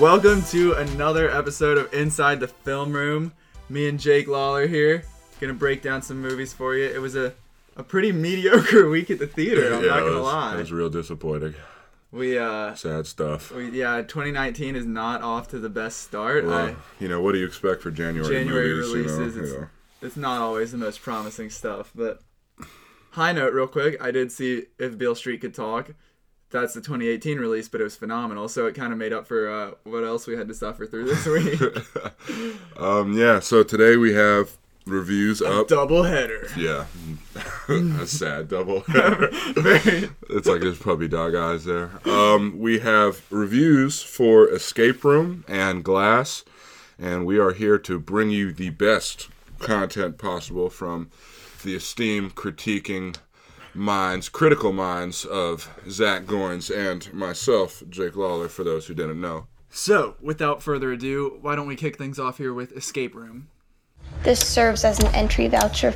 Welcome to another episode of Inside the Film Room. Me and Jake Lawler here, gonna break down some movies for you. It was a, a pretty mediocre week at the theater. I'm yeah, not gonna was, lie. It was real disappointing. we uh, Sad stuff. we yeah, 2019 is not off to the best start. Well, I, you know, what do you expect for January, January movies? releases, You know, it's, you know. it's not always the most promising stuff. But high note, real quick, I did see if Beale Street could talk. That's the 2018 release, but it was phenomenal. So it kind of made up for uh, what else we had to suffer through this week. Um, yeah. So today we have reviews up. Double header. Yeah, a sad double. Very it's like there's puppy dog eyes there. Um, we have reviews for Escape Room and Glass, and we are here to bring you the best content possible from the esteemed critiquing minds, critical minds of Zach Goins and myself, Jake Lawler. For those who didn't know. So, without further ado, why don't we kick things off here with Escape Room? This serves as an entry voucher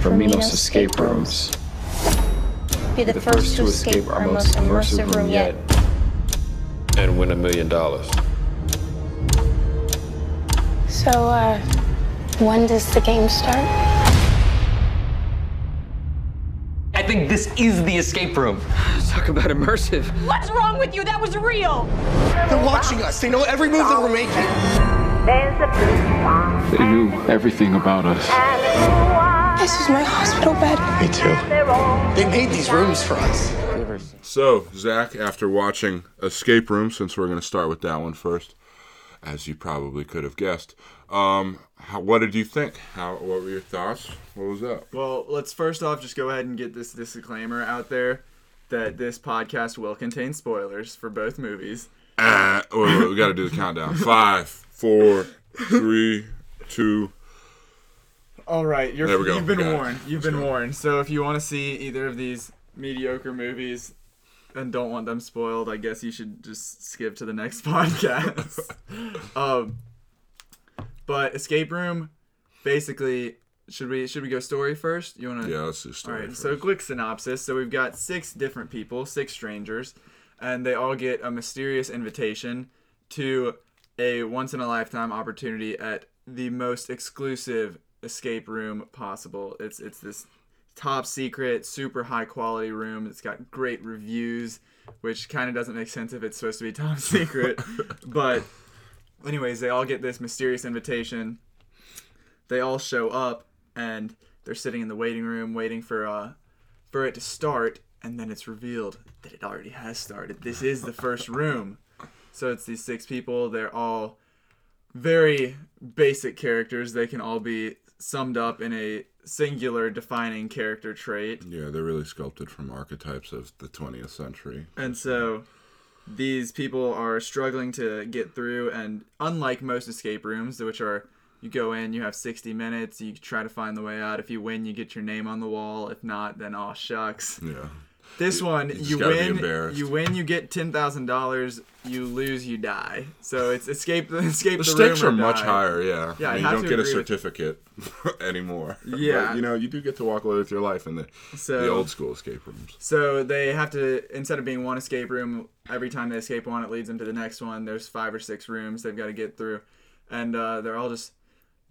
from Minos Escape Rooms. Be the, first, to escape our most immersive room yet. and win a million dollars. So, uh, when does the game start? Think this is the escape room. Talk about immersive. What's wrong with you? That was real. They're watching us. They know every move that we're making. They knew everything about us. This is my hospital bed. Me too. They made these rooms for us. So, Zach, after watching Escape Room, since we're going to start with that one first, as you probably could have guessed, um, how, what did you think? How? What were your thoughts? What was up? Well, let's first off just go ahead and get this disclaimer out there that this podcast will contain spoilers for both movies. Uh, wait, wait, we got to do the countdown. Five, four, three, two. All right, you're, There we go. you've been Got it. warned. You've been warned. So if you want to see either of these mediocre movies and don't want them spoiled, I guess you should just skip to the next podcast. um, but Escape Room, basically, should we should we go story first? You want to? Yeah, let's do story All right. first. So quick synopsis. So we've got six different people, six strangers, and they all get a mysterious invitation to a once in a lifetime opportunity at the most exclusive escape room possible. It's it's this top secret, super high quality room. It's got great reviews, which kind of doesn't make sense if it's supposed to be top secret. but anyways, they all get this mysterious invitation. They all show up and they're sitting in the waiting room waiting for uh for it to start and then it's revealed that it already has started. This is the first room. So it's these six people. They're all very basic characters. They can all be summed up in a singular defining character trait. Yeah, they're really sculpted from archetypes of the 20th century. And so these people are struggling to get through and unlike most escape rooms which are you go in you have 60 minutes you try to find the way out. If you win you get your name on the wall. If not then oh shucks. Yeah. This one, you you win, you win, you get ten thousand dollars. You lose, you die. So it's escape, the escape The the, stakes room are much die. higher, yeah. Yeah, I mean, you don't get a with- certificate anymore. Yeah. But, you know, you do get to walk away with your life in the, So- the old school escape rooms. So they have to instead of being one escape room, every time they escape one, it leads them to the next one. There's five or six rooms they've got to get through, and uh, they're all just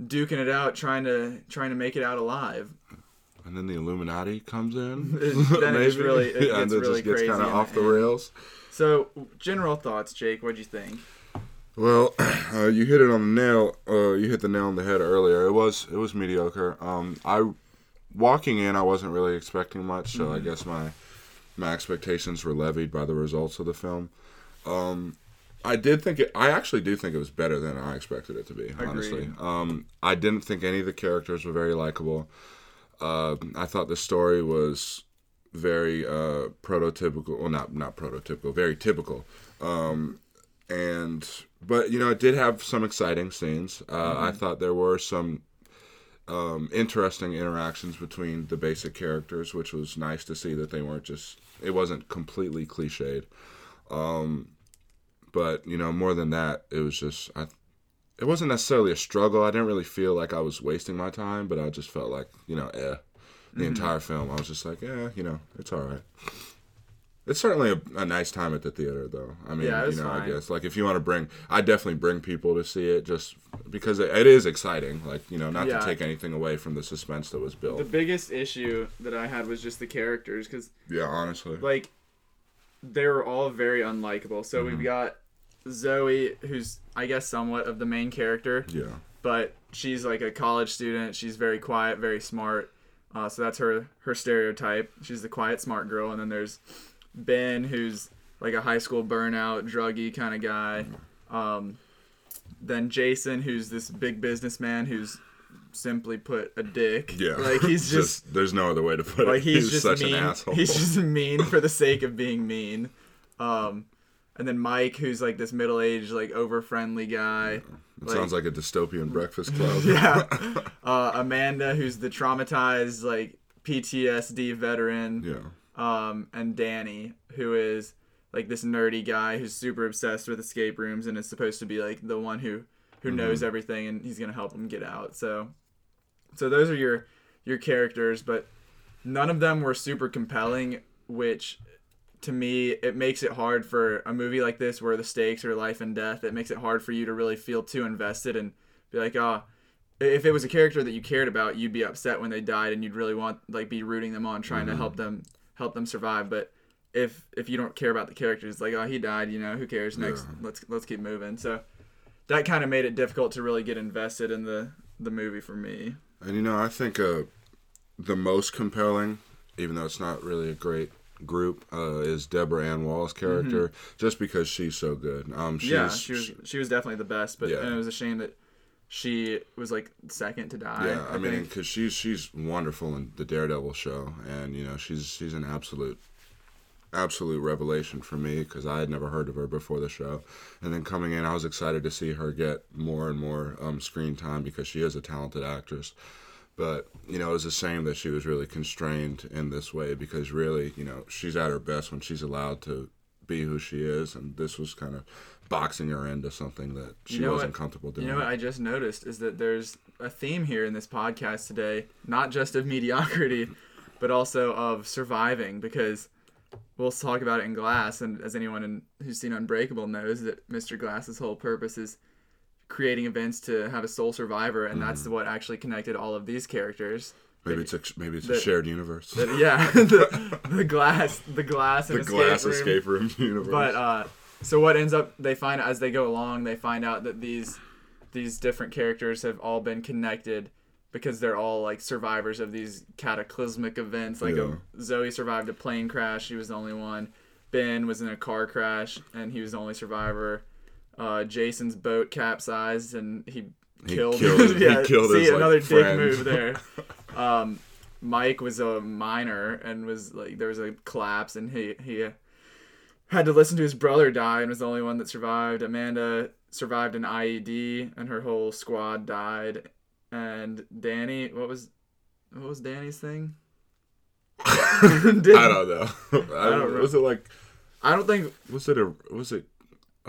duking it out, trying to trying to make it out alive. And then the Illuminati comes in. then it just really it yeah, and it really just gets kind of off the end. rails. So general thoughts, Jake. What'd you think? Well, uh, you hit it on the nail. Uh, you hit the nail on the head earlier. It was it was mediocre. Um, I walking in, I wasn't really expecting much, so I Mhm. guess my my expectations were levied by the results of the film. Um, I did think it. I actually do think it was better than I expected it to be. Honestly, um, I didn't think any of the characters were very likable. Uh, I thought the story was very uh, prototypical. Well, not not prototypical, very typical. Um, and but you know, it did have some exciting scenes. Uh, I Mhm. thought there were some um, interesting interactions between the basic characters, which was nice to see that they weren't just. It wasn't completely cliched. Um, but you know, more than that, it was just. I, it wasn't necessarily a struggle. I didn't really feel like I was wasting my time, but I just felt like you know, eh. The Mhm. entire film, I was just like, yeah, you know, it's all right. It's certainly a, a nice time at the theater, though. I mean, Yeah, you know, I guess like if you want to bring, I definitely bring people to see it just because it, it is exciting. Like you know, not Yeah. to take anything away from the suspense that was built. The biggest issue that I had was just the characters, because yeah, honestly, like they were all very unlikable. So Mm-hmm. we've got Zoe, who's I guess somewhat of the main character. Yeah. But she's like a college student. She's very quiet, very smart. Uh, so that's her her stereotype. She's the quiet, smart girl. And then there's Ben, who's like a high school burnout, druggy kind of guy. Um, then Jason, who's this big businessman who's simply put a dick. yeah, like he's just there's no other way to put it. like he's, just such mean. an asshole. He's just mean for the sake of being mean. Um, and then Mike, who's like this middle-aged, like over-friendly guy. it sounds like a dystopian Breakfast Club. yeah. Uh, Amanda, who's the traumatized like PTSD veteran. Yeah. Um, and Danny, who is like this nerdy guy who's super obsessed with escape rooms and is supposed to be like the one who who knows Mhm. everything and he's gonna help him get out. So, so those are your your characters, but none of them were super compelling, which to me it makes it hard for a movie like this where the stakes are life and death. It makes it hard for you to really feel too invested and be like, oh. If it was a character that you cared about, you'd be upset when they died, and you'd really want like be rooting them on, trying to Mhm. help them help them survive. But if if you don't care about the characters, like oh he died, you know who cares? Next, Yeah. let's let's keep moving. So that kind of made it difficult to really get invested in the the movie for me. And you know, I think uh, the most compelling, even though it's not really a great group, uh, is Deborah Ann Woll's character, just because she's so good. Um, she's, Mm-hmm. yeah, she was she was definitely the best, but Yeah. and it was a shame that she was like second to die. yeah, I, mean, because she's she's wonderful in the Daredevil show, and you know, she's she's an absolute absolute revelation for me because I had never heard of her before the show, and then coming in, I was excited to see her get more and more um, screen time because she is a talented actress. But you know, it was a shame that she was really constrained in this way because really, you know, she's at her best when she's allowed to be who she is, and this was kind of boxing her into something that she You know wasn't what- comfortable doing. You know what I just noticed is that there's a theme here in this podcast today, not just of mediocrity, but also of surviving. Because we'll talk about it in Glass, and as anyone in, who's seen Unbreakable knows, that Mr. Glass's whole purpose is creating events to have a sole survivor, and that's what actually connected all of these characters. Mm-hmm. Maybe it's a maybe it's a shared universe. that- yeah, the, the glass, the glass, The escape glass room. escape room universe. But uh, so what ends up they find as they go along, they find out that these these different characters have all been connected because they're all like survivors of these cataclysmic events. Like Yeah. a, Zoe survived a plane crash; she was the only one. Ben was in a car crash, and he was the only survivor. Uh, Jason's boat capsized, and he, He killed. killed- he yeah, killed see his, like, another dick friend. move there. Um, Mike was a miner and was like there was a collapse, and he he had to listen to his brother die and was the only one that survived. Amanda survived an IED, and her whole squad died. And Danny, what was what was Danny's thing? I don't know. I don't don't know. Was it like? I don't think. Was it a? Was it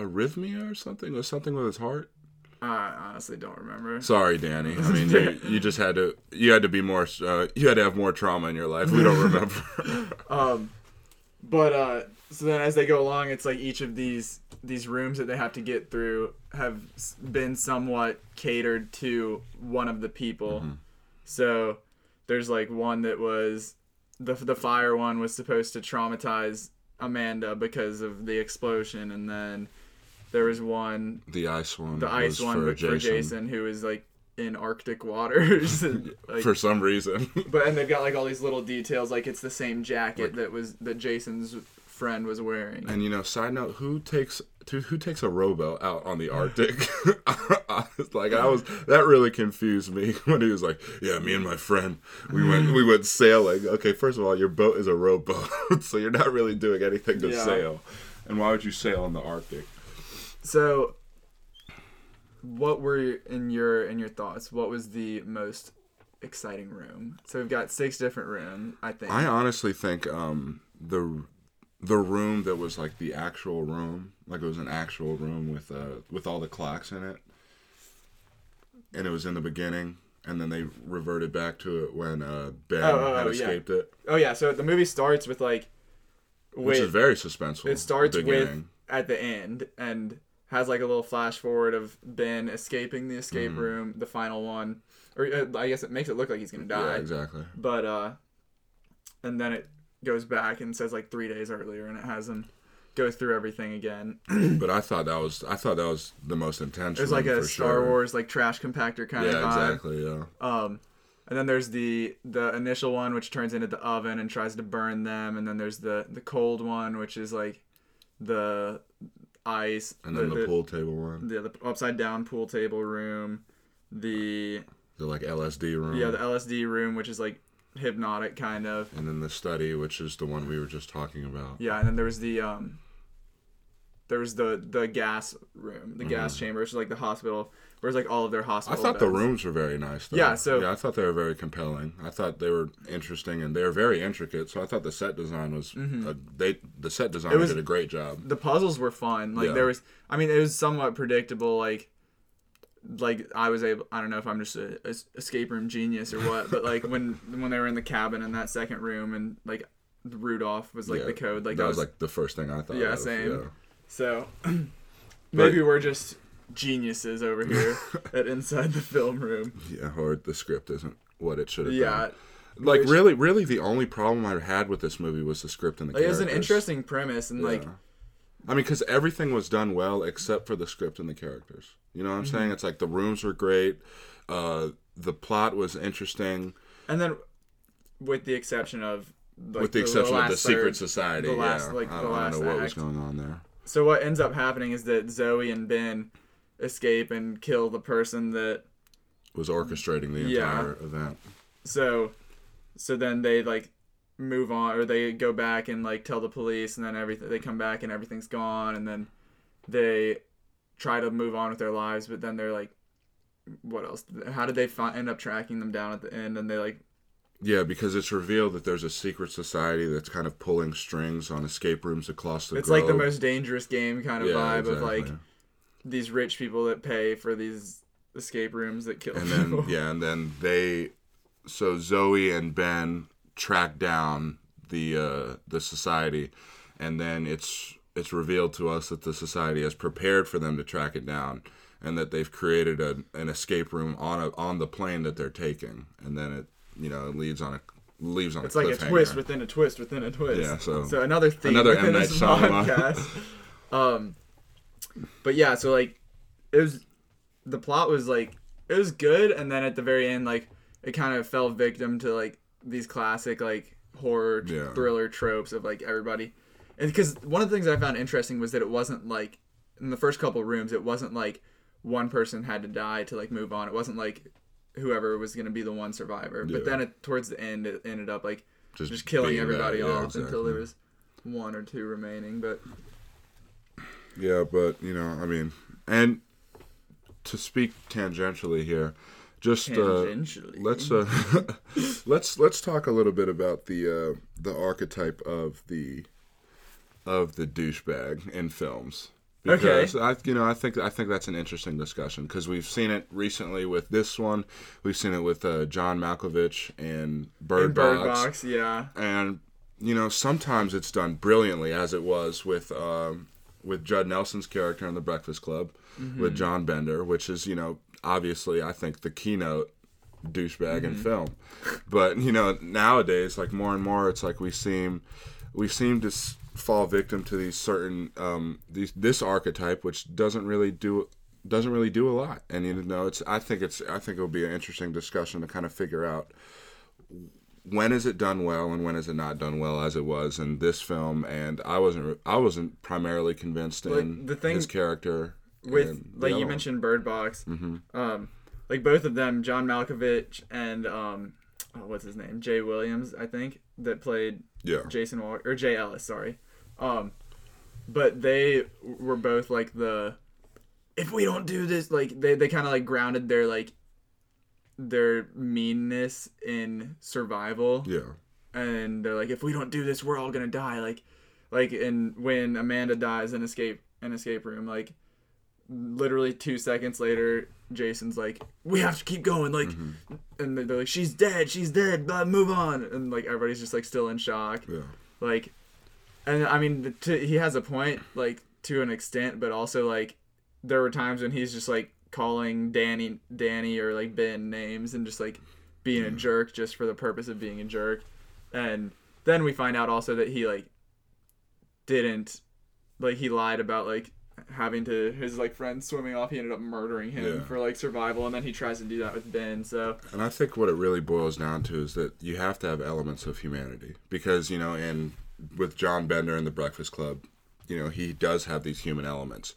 arrhythmia or something? Was something with his heart? I honestly don't remember. Sorry, Danny. I mean, you, you just had to. You had to be more. Uh, you had to have more trauma in your life. We don't remember. Um, but uh, so then as they go along, it's like each of these these rooms that they have to get through have been somewhat catered to one of the people. So there's like one that was the the fire one was supposed to traumatize Amanda because of the explosion, and then there was one the ice one. the ice one for but for Jason. Jason who is like in Arctic waters. and, like, for some reason. but and they've got like all these little details, like it's the same jacket that was that Jason's friend was wearing. And you know, side note, who takes who who takes a rowboat out on the Arctic? I was like I was that really confused me when he was like, "Yeah, me and my friend, we went we went sailing." Okay, first of all, your boat is a rowboat, so you're not really doing anything to Yeah. sail. And why would you sail in the Arctic? So, what were in your in your thoughts? What was the most exciting room? So we've got six different rooms. I think. I honestly think um the the room that was like the actual room, like it was an actual room with uh with all the clocks in it, and it was in the beginning, and then they reverted back to it when uh Ben Oh, oh, had oh, yeah. escaped it, Oh yeah. So the movie starts with like. which is very suspenseful. It starts with at the end and has like a little flash forward of Ben escaping the escape Mm-hmm. room, the final one, or uh, I guess it makes it look like he's gonna die. Yeah, exactly. But uh, and then it goes back and says like three days earlier, and it has him go through everything again. But I thought that was I thought that was the most intense. There's like a Star sure. Wars like trash compactor kind Yeah, of vibe. exactly. Yeah. Um, and then there's the the initial one which turns into the oven and tries to burn them, and then there's the the cold one which is like the ice And then the, pool table one, the, the upside down pool table room, the the like LSD room. yeah the LSD room which is like hypnotic kind of and then the study, which is the one we were just talking about. yeah, and then there was the um there was the the gas room, the gas chamber, which is like the hospital, where it's like all of their Mm-hmm. I hospital. thought the rooms were very nice. Though. Yeah, so- yeah, I thought they were very compelling. I thought they were interesting and they were very intricate. So I thought the set design was uh, they the set designer Mm-hmm. was- did a great job. the puzzles were fun. Like Yeah. there was, I mean, it was somewhat predictable. Like, like I was able. I don't know if I'm just a, a escape room genius or what, but like when when they were in the cabin in that second room and like Rudolph was like Yeah, the code. Like that, was, like the first thing I thought. yeah, of, same. yeah. So maybe we're just geniuses over here at inside the film room. Yeah, or the script isn't what it should have been. Yeah. been. Like Which- really, really, the only problem I had with this movie was the script and the Like, it was an interesting premise and like I mean, because everything was done well except for the script and the characters. You know what I'm Mm-hmm. saying? It's like the rooms were great, uh, the plot was interesting, and then with the exception of like, with the exception of the last secret society. the last yeah, like I, the I last don't know what was going on there. So what ends up happening is that Zoe and Ben escape and kill the person that Was orchestrating the Yeah. entire event. so so then they like move on or they go back and like tell the police and then everything they come back and everything's gone and then they try to move on with their lives but then they're like what else how did they fi- end up tracking them down at the end and they like Yeah, because it's revealed that there's a secret society that's kind of pulling strings on escape rooms across the globe. it's globe. like the most dangerous game kind of Yeah, vibe of like these rich people that pay for these escape rooms that kill and people. then yeah, and then they, so Zoe and Ben track down the uh, the society, and then it's it's revealed to us that the society has prepared for them to track it down, and that they've created a, an escape room on a on the plane that they're taking, and then it you know it leads on a leaves on It's a like a twist within a twist within a twist. Yeah, so- so another theme Another within M. Night this podcast. um, but yeah, so like it was the plot was like it was good, and then at the very end, like it kind of fell victim to like these classic like horror Yeah. thriller tropes of like everybody, and because one of the things I found interesting was that it wasn't like in the first couple rooms, it wasn't like one person had to die to like move on. It wasn't like whoever was gonna be the one survivor. But then it, towards the end, it ended up like Just just, killing everybody that, yeah, off until there was one or two remaining. But Yeah, but you know, I mean, and to speak tangentially here, just uh, let's uh, let's let's talk a little bit about the uh, the archetype of the of the douchebag in films. Okay. Because I, you know, I think I think that's an interesting discussion because we've seen it recently with this one. We've seen it with uh, John Malkovich and Bird, In Bird Box. Box, yeah. and you know sometimes it's done brilliantly, as it was with um, with Judd Nelson's character in The Breakfast Club with Mhm. John Bender, which is you know obviously I think the keynote douchebag in Mhm. film. But you know nowadays, like more and more, it's like we seem we seem to fall victim to these certain um, these this archetype, which doesn't really do doesn't really do a lot. And you know, it's I think it's I think it'll be an interesting discussion to kind of figure out when is it done well and when is it not done well as it was in this film and i wasn't i wasn't primarily convinced Like, in the thing his character with like you one. mentioned Bird Box. Mhm. Um, like both of them, John Malkovich and um, oh, what's his name, Jay Williams, I think, that played Yeah. Jason Walker or Jay Ellis, sorry. Um, but they were both like the if we don't do this, like they they kind of like grounded their like their meanness in survival. Yeah. And they're like, if we don't do this, we're all gonna die. Like, like, and when Amanda dies in escape an escape room, like, literally two seconds later, Jason's like, we have to keep going. Like, and they're like, she's dead, she's dead, but move on. And like everybody's just like still in shock. Yeah. Like, and I mean, to, he has a point, like to an extent, but also like there were times when he's just like calling Danny, Danny or like Ben names and just like being a mm. jerk just for the purpose of being a jerk. And then we find out also that he like didn't, like he lied about like having to his like friend swimming off. He ended up murdering him Yeah. for like survival, and then he tries to do that with Ben. So and i think what it really boils down to is that you have to have elements of humanity because you know in with john bender in the breakfast club you know he does have these human elements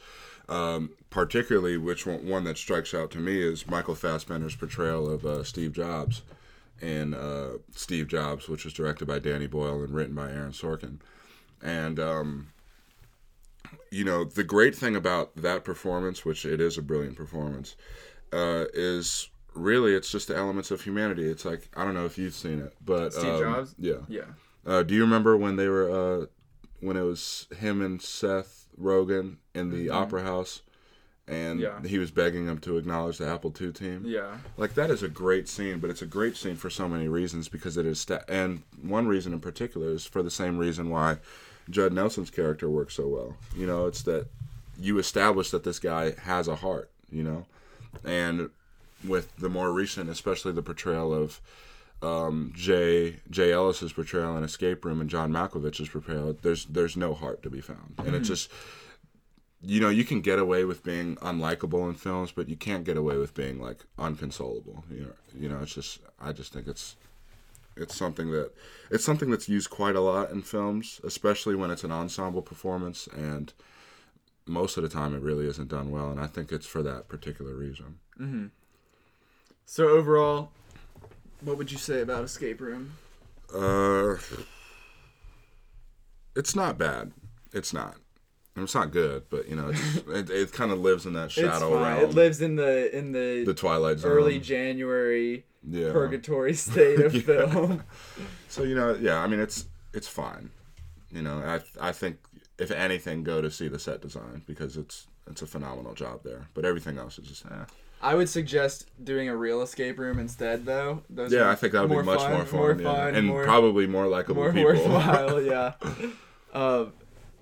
um, particularly which one, one that strikes out to me is michael fassbender's portrayal of uh, steve jobs in uh, steve jobs which was directed by danny boyle and written by aaron sorkin and um, you know the great thing about that performance which it is a brilliant performance uh, is really it's just the elements of humanity it's like i don't know if you've seen it but Steve um, Jobs? yeah Yeah. Uh, do you remember when they were uh, when it was him and seth rogen in the Mhm. opera house and Yeah. he was begging them to acknowledge the apple ii team Yeah. like that is a great scene but it's a great scene for so many reasons because it is sta- and one reason in particular is for the same reason why judd nelson's character works so well you know it's that you establish that this guy has a heart you know and with the more recent especially the portrayal of um, Jay Jay Ellis's portrayal in Escape Room and John Malkovich's portrayal, there's there's no heart to be found, and it's Mhm. just you know you can get away with being unlikable in films, but you can't get away with being like unconsolable. You know, you know, it's just I just think it's it's something that it's something that's used quite a lot in films, especially when it's an ensemble performance, and most of the time it really isn't done well, and I think it's for that particular reason. hmm So overall, what would you say about Escape Room? Uh, it's not bad. It's not. It's not good, but you know, it's, it, it kind of lives in that shadow realm. It lives in the in the The Twilight Zone. early January Yeah. purgatory state of Yeah. film. So you know, yeah, I mean, it's it's fine. You know, I I think if anything, go to see the set design because it's it's a phenomenal job there. But everything else is just eh. I would suggest doing a real escape room instead, though. Those Yeah, I think that would be much more fun, yeah. And more- probably more likable more people. worthwhile. Yeah. um,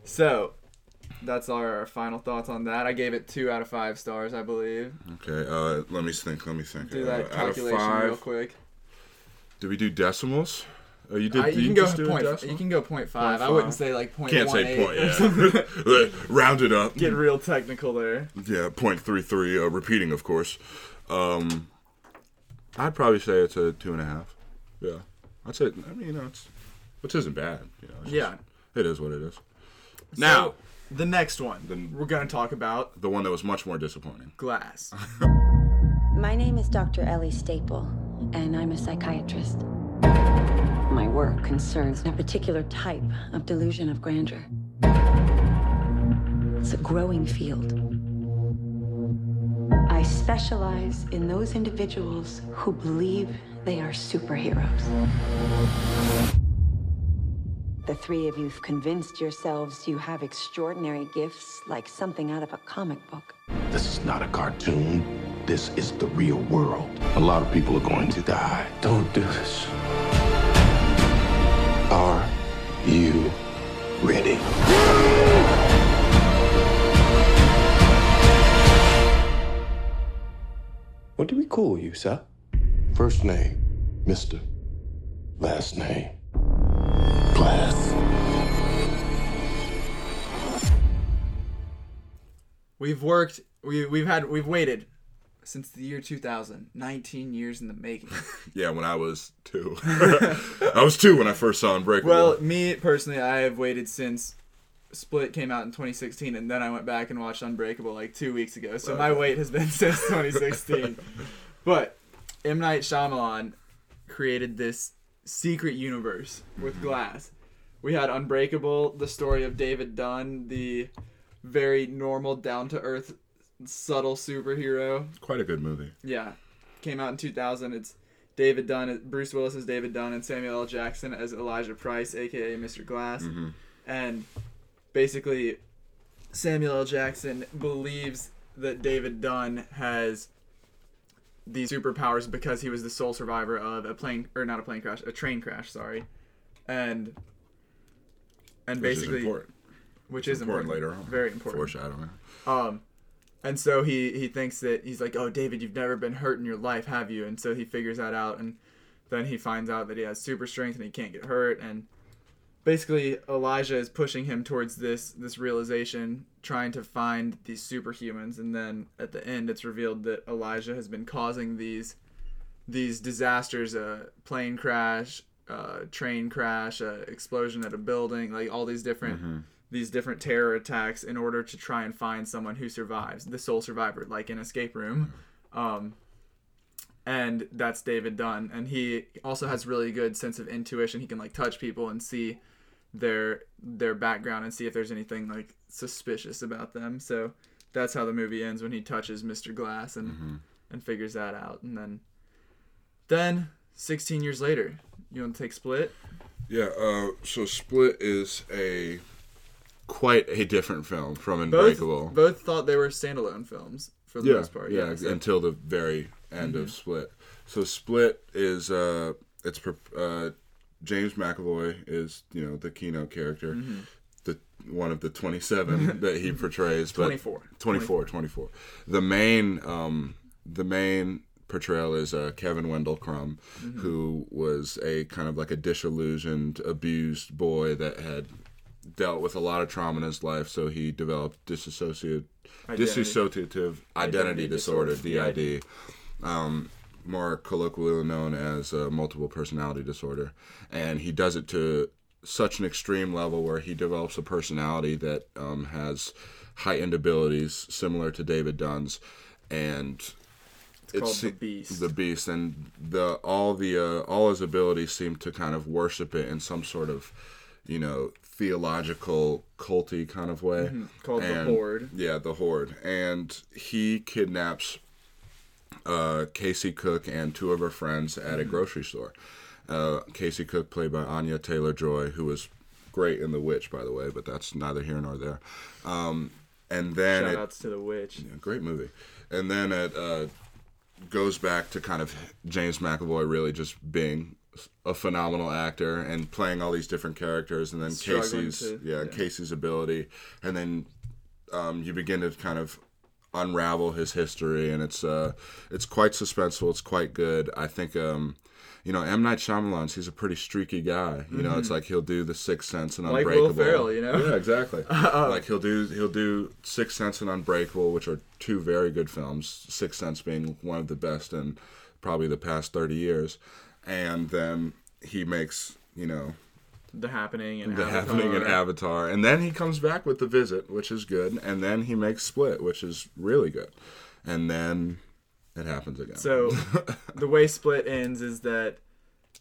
so that's our final thoughts on that. I gave it two out of five stars, I believe. Okay, uh, let me think. Let me think. Do Uh, that of calculation real quick. Did we do decimals? Oh, you did. I- did you can go just do point- decimal? you can go point five. I wouldn't say, like, point Can't one say eight point. or Yeah, round it up. Get real technical there. Yeah, point three three. Uh, repeating, of course. Um, I'd probably say it's a two and a half. Yeah, I'd say. I mean, you know, it's which isn't bad. You know, Yeah. just- it is what it is. Now, the next one we're going to talk about the one that was much more disappointing. glass. My name is Dr. Ellie Staple, and I'm a psychiatrist. My work concerns a particular type of delusion of grandeur. It's a growing field. I specialize in those individuals who believe they are superheroes. The three of you've convinced yourselves you have extraordinary gifts like something out of a comic book. This is not a cartoon. This is the real world. A lot of people are going to die. Don't do this. Are you ready? What do we call you, sir? First name, Mr. Last name, Glass. We've worked. We we've had we've waited since the year 2000. 19 years in the making. Yeah, when I was two. I was two when I first saw Unbreakable. well, me personally, I have waited since Split came out in 2016, and then I went back and watched Unbreakable like two weeks ago. So my wait has been since 2016. but M Night Shyamalan created this secret universe with mm-hmm. Glass. We had Unbreakable, the story of David Dunn, the very normal, down to earth, subtle superhero. Quite a good movie. Yeah, came out in 2000. It's David Dunn, Bruce Willis as David Dunn, and Samuel L. Jackson as Elijah Price, aka Mr. Glass. Mhm. And basically, Samuel L. Jackson believes that David Dunn has these superpowers because he was the sole survivor of a plane or not a plane crash, a train crash. Sorry, and and Which is basically, important. which It's is important, later on. very important. Foreshadowing. Um, and so he he thinks that he's like, oh David, you've never been hurt in your life, have you? And so he figures that out, and then he finds out that he has super strength and he can't get hurt, and basically Elijah is pushing him towards this this realization, trying to find these superhumans, and then at the end it's revealed that Elijah has been causing these these disasters, a plane crash, a train crash, a explosion at a building, like all these different Mhm. These different terror attacks in order to try and find someone who survives, the sole survivor, like in escape room. Um, and that's David Dunn, and he also has really good sense of intuition. He can like touch people and see their their background and see if there's anything like suspicious about them. So that's how the movie ends when he touches Mr. Glass and and figures that out, and then then 16 years later, you want to take Split? Yeah, uh, so Split is a quite a different film from Both Unbreakable. both thought they were standalone films for the yeah, most part. yeah, Yeah, until the very end Mhm. of Split. So Split is uh, it's uh, James McAvoy is you know the keynote character, Mhm. the one of the twenty seven that he portrays, but 24. 24, 24. The main um, the main portrayal is uh, Kevin Wendell Crumb, Mhm. who was a kind of like a disillusioned, abused boy that had dealt with a lot of trauma in his life, so he developed disassociative Identity. dissociative identity, Identity disorder, disorder, DID, um, more colloquially known as uh, multiple personality disorder, and he does it to such an extreme level where he develops a personality that um, has heightened abilities similar to David Dunn's, and It's called the Beast. The beast, and the all the uh, all his abilities seem to kind of worship it in some sort of, you know, theological culty kind of way. Mhm, called the And- Horde. Yeah, the horde, and he kidnaps uh, Casey Cook and two of her friends at a Mhm. grocery store. Uh, Casey Cook, played by Anya Taylor Joy, who was great in The Witch, by the way, but that's neither here nor there. Um, and then Shout it- outs to the witch. yeah, great movie. And then it uh, goes back to kind of James McAvoy really just being a phenomenal actor and playing all these different characters, and then Struggling Casey's to- yeah, yeah. Casey's ability, and then um, you begin to kind of unravel his history, and it's uh, it's quite suspenseful. It's quite good. I think. Um, you know, M Night Shyamalan, he's a pretty streaky guy. You know, it's Mhm. like he'll do The Sixth Sense and Unbreakable. Like Will. Ferrell, you know? Yeah, exactly. Um, like he'll do he'll do Sixth Sense and Unbreakable, which are two very good films. Sixth Sense being one of the best in probably the past thirty years, and then he makes you know The Happening and the Avatar. happening in Avatar, and then he comes back with The Visit, which is good, and then he makes Split, which is really good, and then it happens again. So the way Split ends is that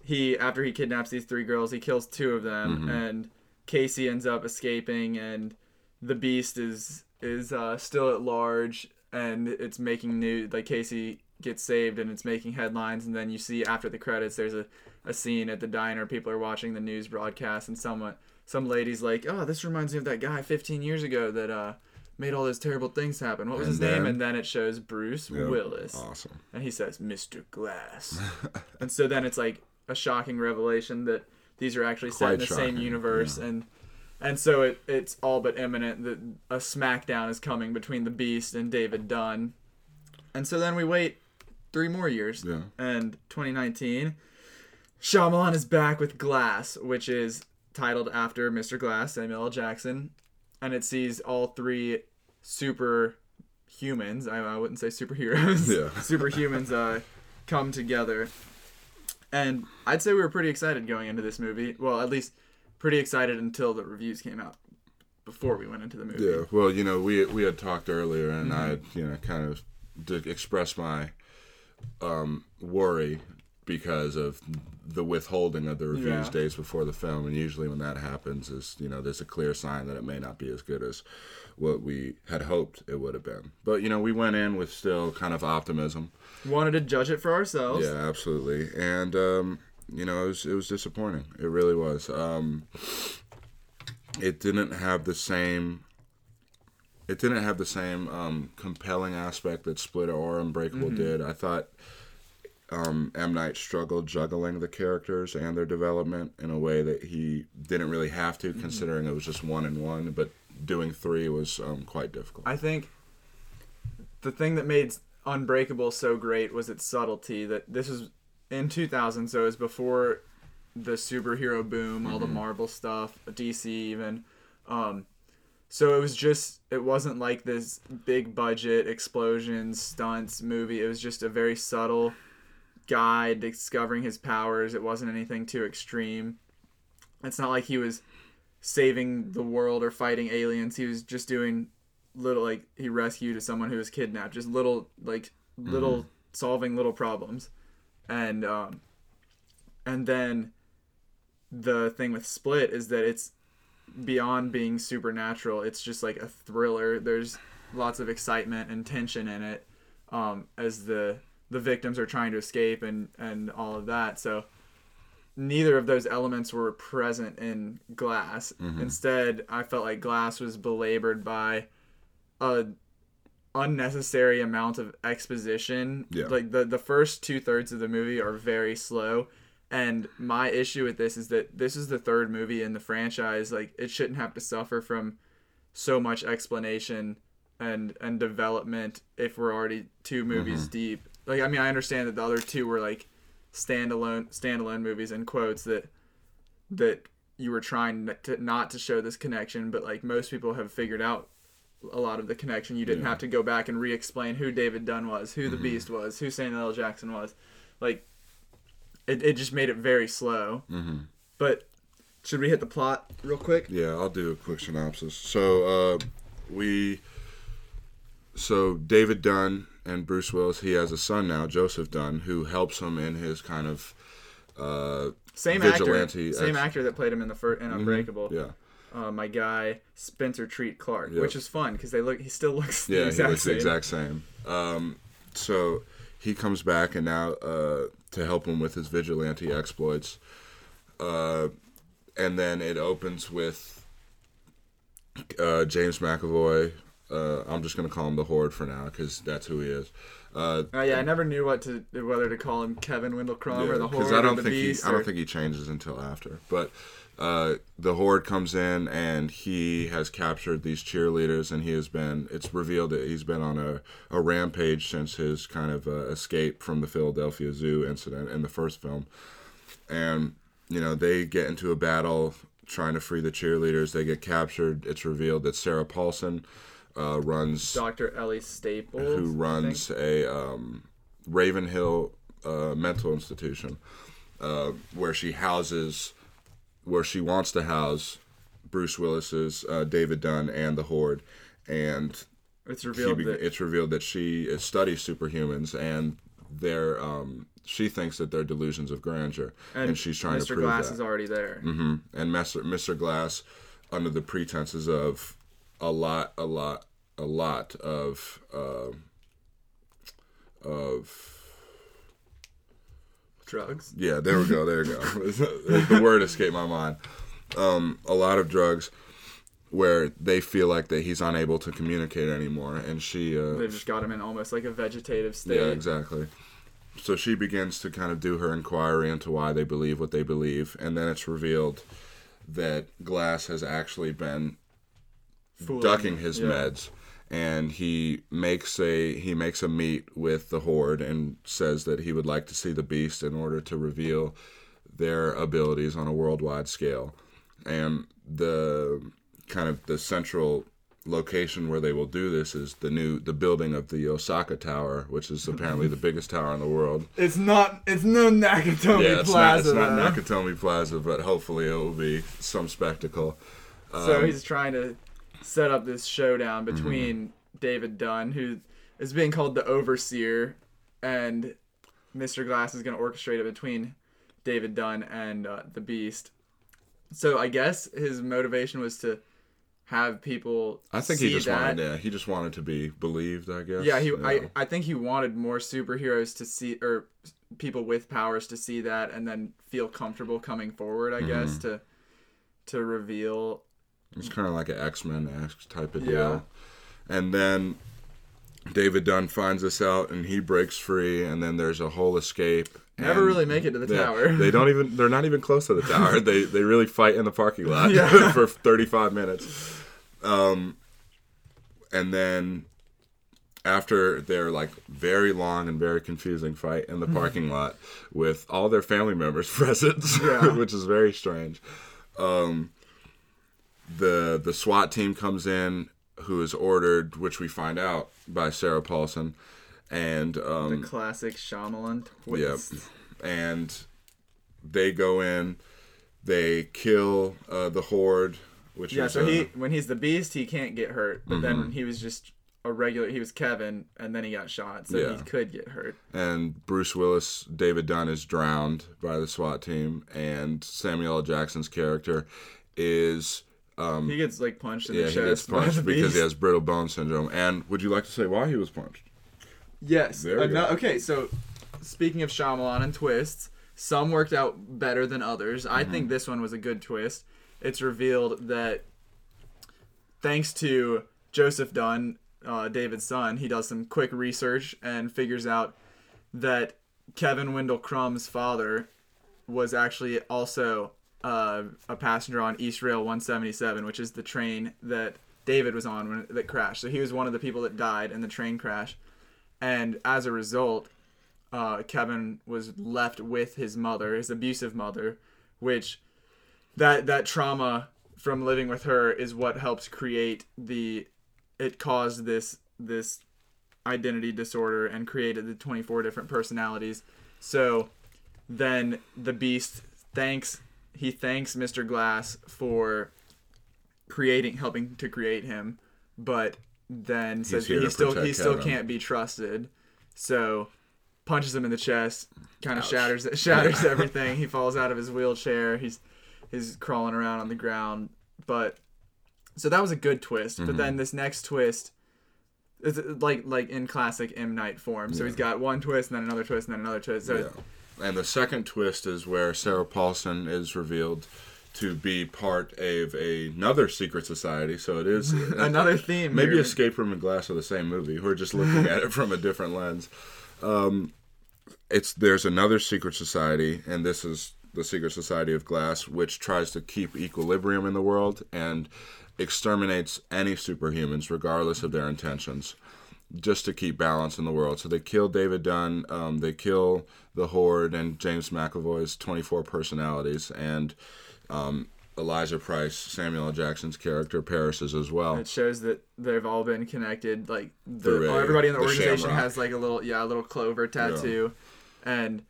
he after he kidnaps these three girls, he kills two of them, Mhm. and Casey ends up escaping, and the Beast is is uh, still at large, and it's making news. Like Casey gets saved, and it's making headlines. And then you see after the credits, there's a, a scene at the diner. People are watching the news broadcast, and someone some lady's like, "Oh, this reminds me of that guy 15 years ago that uh, made all those terrible things happen. What was And his name?" And then it shows Bruce Yep. Willis. Awesome. And he says, "Mr. Glass." and so then it's like a shocking revelation that these are actually set in the same universe yeah. and and so it, it's all but imminent that a smackdown is coming between the Beast and David Dunn. And so then we wait three more years. Yeah. And 2019, Shyamalan is back with Glass, which is titled after Mr. Glass, Samuel L. Jackson, and it sees all three super humans. I, I wouldn't say superheroes. Yeah. superhumans uh, come together. And I'd say we were pretty excited going into this movie. Well, at least pretty excited until the reviews came out before we went into the movie. Yeah. Well, you know, we we had talked earlier, and I, Mhm. had, you know, kind of did express my um, worry because of the withholding of the reviews Yeah. days before the film, and usually when that happens, is you know, there's a clear sign that it may not be as good as what we had hoped it would have been. But you know, we went in with still kind of optimism. Wanted to judge it for ourselves. Yeah, absolutely. And um, you know, it was it was disappointing. It really was. Um, it didn't have the same. It didn't have the same um, compelling aspect that Split or Unbreakable Mhm. did. I thought um, M Night struggled juggling the characters and their development in a way that he didn't really have to, Mm-hmm. considering it was just one and one. But doing three was um, quite difficult. I think the thing that made Unbreakable so great was its subtlety. That this was in 2000, so it was before the superhero boom, all the Mhm. Marvel stuff, DC even. Um, so it was just, it wasn't like this big budget explosions, stunts movie. It was just a very subtle guy discovering his powers. It wasn't anything too extreme. It's not like he was saving the world or fighting aliens. He was just doing little like he rescued someone who was kidnapped. Just little like little Mhm. solving little problems. And um and then the thing with Split is that it's beyond being supernatural. It's just like a thriller. There's lots of excitement and tension in it um as the the victims are trying to escape and and all of that. So neither of those elements were present in Glass. Mhm. Instead, I felt like Glass was belabored by a unnecessary amount of exposition. Yeah. Like the the first two thirds of the movie are very slow. And my issue with this is that this is the third movie in the franchise. Like it shouldn't have to suffer from so much explanation and and development if we're already two movies Mhm. deep. Like I mean I understand that the other two were like standalone standalone movies in quotes that that you were trying to not to show this connection, but like most people have figured out a lot of the connection. You didn't Yeah. have to go back and re-explain who David Dunn was, who the Mhm. Beast was, who Samuel L. Jackson was. Like it, it just made it very slow. Mhm. But should we hit the plot real quick? Yeah, I'll do a quick synopsis. So uh, we, so David Dunn and Bruce Willis, he has a son now, Joseph Dunn, who helps him in his kind of uh, Same actor, vigilante. same ex- actor that played him in the first in Mhm, Unbreakable. yeah. Uh, my guy Spencer Treat Clark, Yep. which is fun because they look. He still looks the Yeah, exact he looks same. the exact same. Um, so he comes back and now uh, to help him with his vigilante exploits. Uh, and then it opens with uh, James McAvoy. Uh, I'm just gonna call him the Horde for now because that's who he is. Uh, Oh yeah, I never knew what to whether to call him Kevin Wendell Crumb or the Horde because I don't or think he, I don't think he changes until after. But uh, the horde comes in and he has captured these cheerleaders, and he has been. It's revealed that he's been on a, a rampage since his kind of uh, escape from the Philadelphia Zoo incident in the first film, and you know they get into a battle trying to free the cheerleaders. They get captured. It's revealed that Sarah Paulson uh, runs Dr. Ellie Staples, who runs a um, Ravenhill uh, mental institution uh, where she houses, where she wants to house Bruce Willis's uh, David Dunn and the Horde, and It's revealed be- that- it's revealed that she studies superhumans and they're um, she thinks that they're delusions of grandeur, and, And she's trying Mr. to prove that. Mr. Glass is already there. mm-hmm. And Mr. Mr. Glass, under the pretenses of a lot, a lot a lot of uh, of drugs. Yeah, there we go. There we go. the word escaped my mind. Um, a lot of drugs where they feel like that he's unable to communicate anymore, and she. Uh, They've just got him in almost like a vegetative state. yeah, exactly. So she begins to kind of do her inquiry into why they believe what they believe, and then it's revealed that Glass has actually been Fooling, ducking his yeah. meds and he makes a he makes a meet with the horde and says that he would like to see the beast in order to reveal their abilities on a worldwide scale and the kind of the central location where they will do this is the new the building of the Osaka Tower which is apparently the biggest tower in the world It's not. It's no Nakatomi yeah, it's Plaza. not, it's not. Nakatomi Plaza, but hopefully it will be some spectacle. So Um, he's trying to set up this showdown Mm-hmm. between David Dunn, who is being called the Overseer, and Mr. Glass is going to orchestrate it between David Dunn and uh, the Beast. So I guess his motivation was to have people. I think he just that. wanted, yeah, he just wanted to be believed. I guess. Yeah, he. I, I think he wanted more superheroes to see, or people with powers to see that, and then feel comfortable coming forward. I guess Mhm. to to reveal. It's kind of like an X Men esque type of Yeah. deal. And then David Dunn finds this out, and he breaks free, and then there's a whole escape. Never really make it to the they- tower. They don't even. They're not even close to the tower. they they really fight in the parking lot Yeah. for 35 minutes. Um, and then after their like very long and very confusing fight in the Mhm. parking lot with all their family members present, Yeah. which is very strange. Um, the the SWAT team comes in, who is ordered, which we find out by Sarah Paulson, and um, the classic Shyamalan twist. and they go in, they kill uh, the horde, which yeah, is so uh, he when he's the beast, he can't get hurt. But then Mhm. when he was just a regular, he was Kevin, and then he got shot, so Yeah. he could get hurt. and Bruce Willis, David Dunn is drowned by the SWAT team, and Samuel L. Jackson's character is. Um, He gets like punched in yeah, the he chest gets punched because he has brittle bone syndrome. And would you like to say why he was punched? Yes. There go. okay, so speaking of Shyamalan and twists, some worked out better than others. I Mm-hmm. think this one was a good twist. It's revealed that thanks to Joseph Dunn, uh, David's son, he does some quick research and figures out that Kevin Wendell Crumb's father was actually also uh, a passenger on East Rail 177, which is the train that David was on when that crashed. So he was one of the people that died in the train crash, and as a result, uh, Kevin was left with his mother, his abusive mother, which that that trauma from living with her is what helps create the it caused this this identity disorder and created the 24 different personalities so then the beast thanks he thanks Mr. Glass for creating helping to create him but then says he still he still Kevin. can't be trusted so punches him in the chest kind of Ouch. shatters shatters Yeah. everything he falls out of his wheelchair he's he's crawling around on the ground but so that was a good twist but Mhm. then this next twist is like like in classic M Night form so Yeah. he's got one twist and then another twist and then another twist so Yeah. And the second twist is where Sarah Paulson is revealed to be part of another secret society. So it is Another theme Maybe here. Escape Room and Glass are the same movie. We're just looking at it from a different lens. Um, it's there's another secret society, and this is the Secret Society of Glass, which tries to keep equilibrium in the world and exterminates any superhumans, regardless of their intentions just to keep balance in the world. So they kill David Dunn, um, they kill the Horde and James McAvoy's 24 personalities, and um, Elijah Price, Samuel L. Jackson's character, perishes as well. It shows that they've all been connected. Like the, everybody in the the organization shamrock. has like a little yeah, a little clover tattoo. And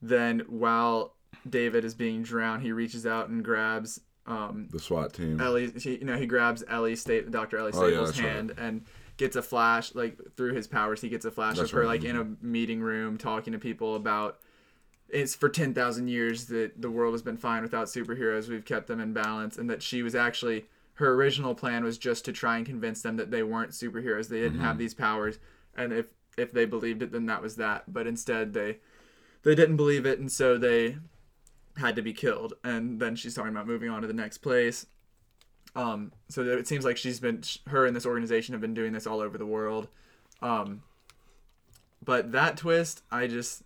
then while David is being drowned, he reaches out and grabs um, The SWAT team. Ellie. He, you know, he grabs Ellie State, Dr. Ellie Oh, yeah, Staples' right. hand and gets a flash like through his powers. He gets a flash That's of her right. like in a meeting room talking to people about. It's for ten thousand years that the world has been fine without superheroes. We've kept them in balance, and that she was actually her original plan was just to try and convince them that they weren't superheroes. They didn't have Mhm. these powers, and if if they believed it, then that was that. But instead, they they didn't believe it, and so they had to be killed. And then she's talking about moving on to the next place. Um, so it seems like she's been her and this organization have been doing this all over the world. Um, but that twist, I just,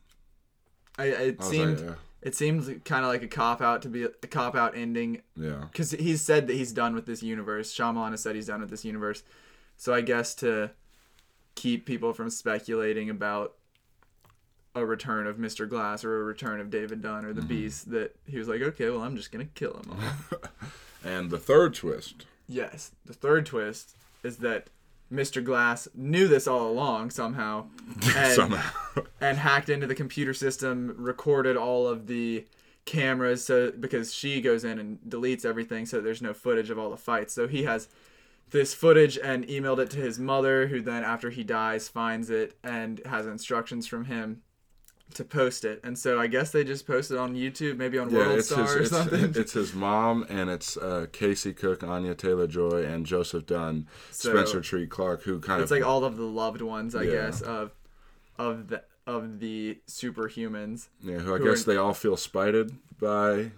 I it I was like, seemed yeah. it seemed kind of like a cop out to be a cop out ending. Yeah. Because he's said that he's done with this universe. Shyamalan has said he's done with this universe. So I guess to keep people from speculating about a return of Mr. Glass or a return of David Dunn or the Mhm. Beast, that he was like, okay, well, I'm just gonna kill him all. And the third twist. yes, the third twist is that Mr. Glass knew this all along somehow, and, Somehow. and hacked into the computer system, recorded all of the cameras, so because she goes in and deletes everything, so there's no footage of all the fights. So he has this footage and emailed it to his mother, who then, after he dies, finds it and has instructions from him to post it. And so I guess they just posted on YouTube, maybe on Yeah, World it's Star his, or it's, something. it's his mom, and it's uh, Casey Cook, Anya Taylor Joy, and Joseph Dunn, So- Spencer Treat Clark, who kind it's of it's like all of the loved ones, I Yeah. guess, of of the of the superhumans. Yeah, who I who guess are- they all feel spited by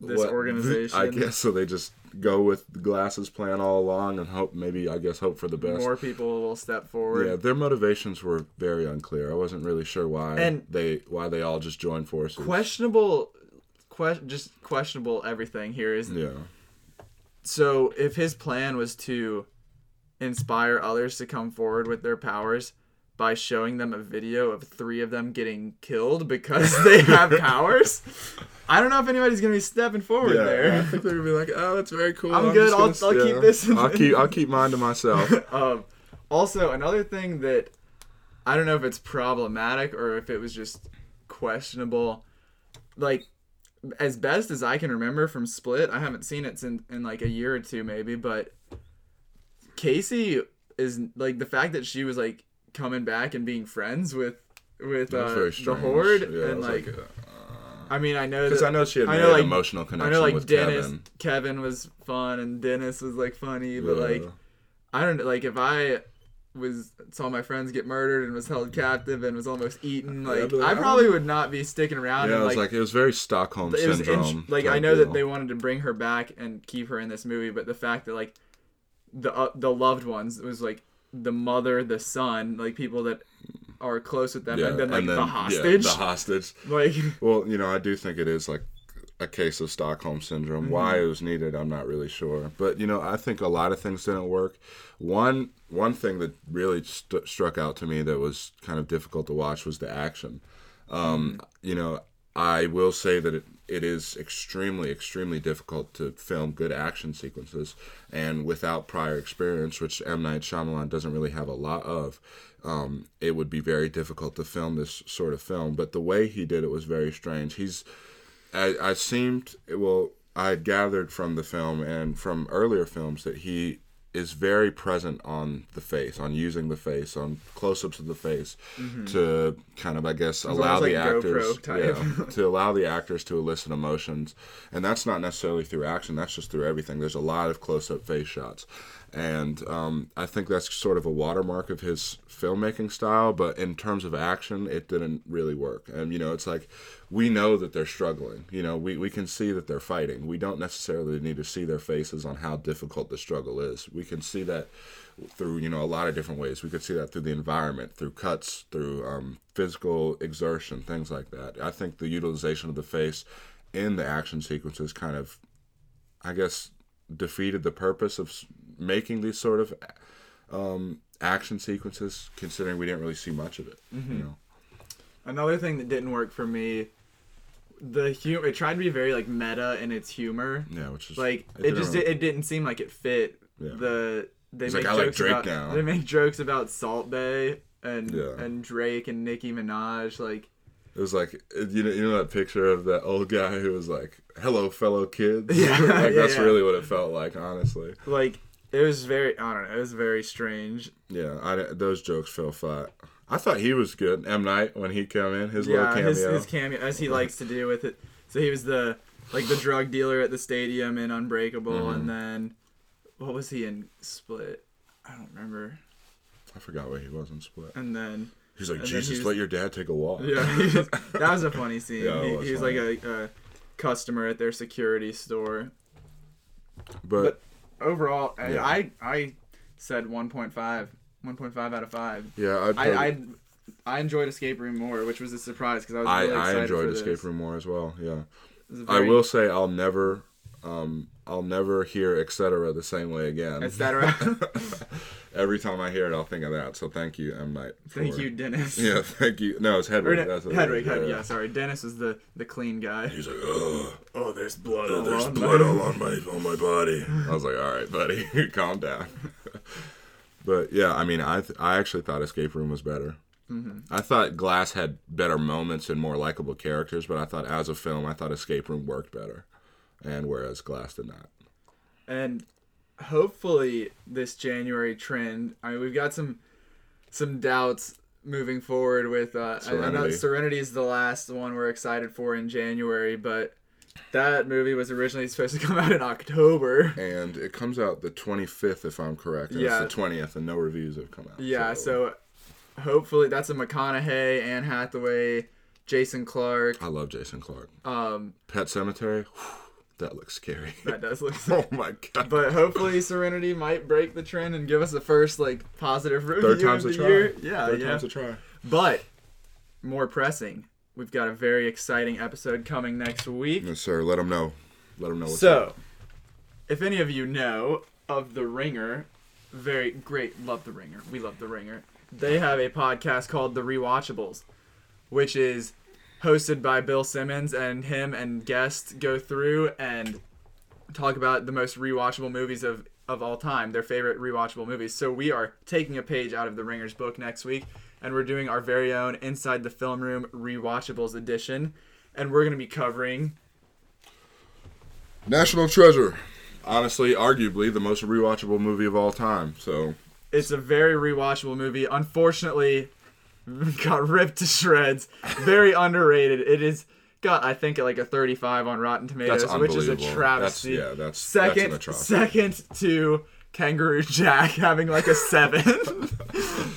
This what- organization. I guess so. They just go with the glasses plan all along and hope maybe I guess hope for the best. more people will step forward. Yeah, their motivations were very unclear. I wasn't really sure why And- they why they all just joined forces. questionable que- just questionable everything here is Yeah. so if his plan was to inspire others to come forward with their powers by showing them a video of three of them getting killed because they have powers i don't know if anybody's gonna be stepping forward Yeah, there I think they're gonna be like, "Oh, that's very cool." I'm good, I'll- gonna- I'll keep this in- I'll keep I'll keep mine to myself. um, also, another thing that I don't know if it's problematic or if it was just questionable. Like, as best as I can remember from Split, I haven't seen it in, in like a year or two, maybe, but Casey is like the fact that she was like coming back and being friends with with uh, very the horde Yeah, and like, like, uh, I mean I know 'Cause that- I know she had I know, an like, emotional I connection know like with Dennis Kevin. Kevin was fun and Dennis was like funny but like I don't know like if I was saw my friends get murdered and was held captive and was almost eaten Yeah, like like, I probably would not be sticking around yeah, and it was like, like it was very Stockholm it was in- syndrome. like I know deal. that they wanted to bring her back and keep her in this movie but the fact that like the uh, the loved ones was like the mother the son like people that are close with them and then like the yeah, hostage the hostage. Like- well, you know, I do think it is like a case of Stockholm syndrome. Why Mhm. it was needed, I'm not really sure. But you know, I think a lot of things didn't work. One one thing that really st- struck out to me that was kind of difficult to watch was the action. Um, You know, I will say that it, it is extremely, extremely difficult to film good action sequences, and without prior experience, which M Night Shyamalan doesn't really have a lot of, um, it would be very difficult to film this sort of film. But the way he did it was very strange. He's, I, I seemed well, I gathered from the film and from earlier films that he is very present on the face, on using the face, on close-ups of the face, Mhm. to kind of, I guess, allow the like actors, yeah, to allow the actors to elicit emotions, and that's not necessarily through action. That's just through everything. There's a lot of close-up face shots, and um, I think that's sort of a watermark of his filmmaking style. But in terms of action, it didn't really work. And you know, it's like we know that they're struggling. You know, we, we can see that they're fighting. We don't necessarily need to see their faces on how difficult the struggle is. We can see that through you know a lot of different ways. We could see that through the environment, through cuts, through um, physical exertion, things like that. I think the utilization of the face in the action sequences kind of, I guess, defeated the purpose of making these sort of um, action sequences, considering we didn't really see much of it. Mhm. You know. Another thing that didn't work for me, the humor. It tried to be very like meta in its humor. Yeah, which is like it it, just really- it didn't seem like it fit Yeah. the. They It's make like, I like jokes Drake about, now. They make jokes about Salt Bae and Yeah. and Drake and Nicki Minaj. Like It was like you know you know that picture of that old guy who was like, "Hello, fellow kids." Yeah, like yeah, that's really what it felt like, honestly. like it was very I don't know. It was very strange. Yeah, I, those jokes fell flat. I thought he was good. M Night when he came in, his little cameo. his his cameo as he likes to do with it. So he was the like the drug dealer at the stadium in Unbreakable, Mhm. and then what was he in Split? I don't remember. I forgot what he was in Split. And then He's like, then he Jesus, was- let your dad take a walk. Yeah, was- that was a funny scene. Yeah, he, was he was funny. like a, a customer at their security store. But, overall, I- Yeah. I I said 1.5, 1.5 out of five. Yeah, I'd I, I probably- I enjoyed Escape Room more, which was a surprise because I was I, really I excited enjoyed Escape. Room more as well. Yeah, a I very- will say I'll never, um, I'll never hear etc. the same way again. Etc. Every time I hear it, I'll think of that. So thank you, M Night. Thank you, Dennis. Yeah, thank you. No, it's Or Hedwig. no, That's what Hedwig, is. Hedwig, yeah, sorry. Dennis is the the clean guy. He's like, oh, oh, there's blood. oh, there's on blood my- all on my on my body. I was like, all right, buddy, calm down. but yeah, I mean, I th- I actually thought Escape Room was better. Mhm. I thought Glass had better moments and more likable characters, but I thought as a film, I thought Escape Room worked better, and whereas Glass did not. and hopefully this January trend. I mean, we've got some some doubts moving forward with uh, I- I know Serenity. Serenity is the last one we're excited for in January, but that movie was originally supposed to come out in October. And it comes out the 25th, if I'm correct. And Yeah. it's the 20th, and no reviews have come out. Yeah, so hopefully that's a McConaughey, Anne Hathaway, Jason Clarke. I love Jason Clarke. Um, Pet Sematary, that looks scary. that does look. Scary. oh my god! But hopefully Serenity might break the trend and give us the first like positive review Third time's of a the try. year. Yeah, Third yeah. time's a try. But more pressing, we've got a very exciting episode coming next week. Yes, sir. Let them know. Let them know. What's So, up. if any of you know of The Ringer, very great, love The Ringer. We love The Ringer. They have a podcast called The Rewatchables, which is hosted by Bill Simmons, and him and guests go through and talk about the most rewatchable movies of, of all time, their favorite rewatchable movies. So we are taking a page out of The Ringer's book next week, and we're doing our very own Inside the Film Room Rewatchables edition, and we're going to be covering National Treasure. Honestly, arguably the most rewatchable movie of all time. So It's a very rewatchable movie. Unfortunately, got ripped to shreds. Very underrated. It is got I think like a 35 on Rotten Tomatoes, That's which is a travesty. That's- yeah, that's- that's second an second to Kangaroo Jack having like a 7.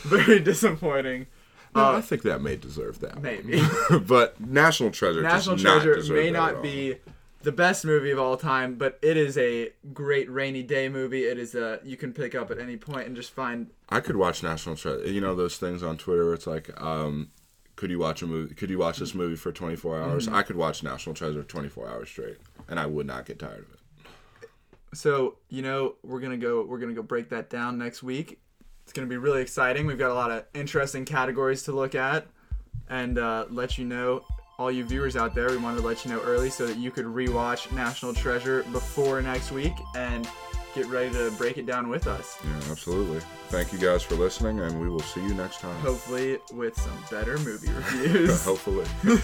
very disappointing. No, Uh, I think that may deserve that. maybe. but National Treasure National Treasure not may not at all. The best movie of all time, but it is a great rainy day movie. It is a you can pick up at any point and just find I could watch National Treasure. You know those things on Twitter where it's like, um, could you watch a movie? Could you watch this movie for 24 hours? Mhm. I could watch National Treasure 24 hours straight, and I would not get tired of it. So you know we're gonna go we're gonna go break that down next week. It's gonna be really exciting. We've got a lot of interesting categories to look at, and uh, let you know, all you viewers out there. We wanted to let you know early so that you could rewatch National Treasure before next week and get ready to break it down with us. Yeah, absolutely. Thank you guys for listening, and we will see you next time. Hopefully with some better movie reviews. Hopefully.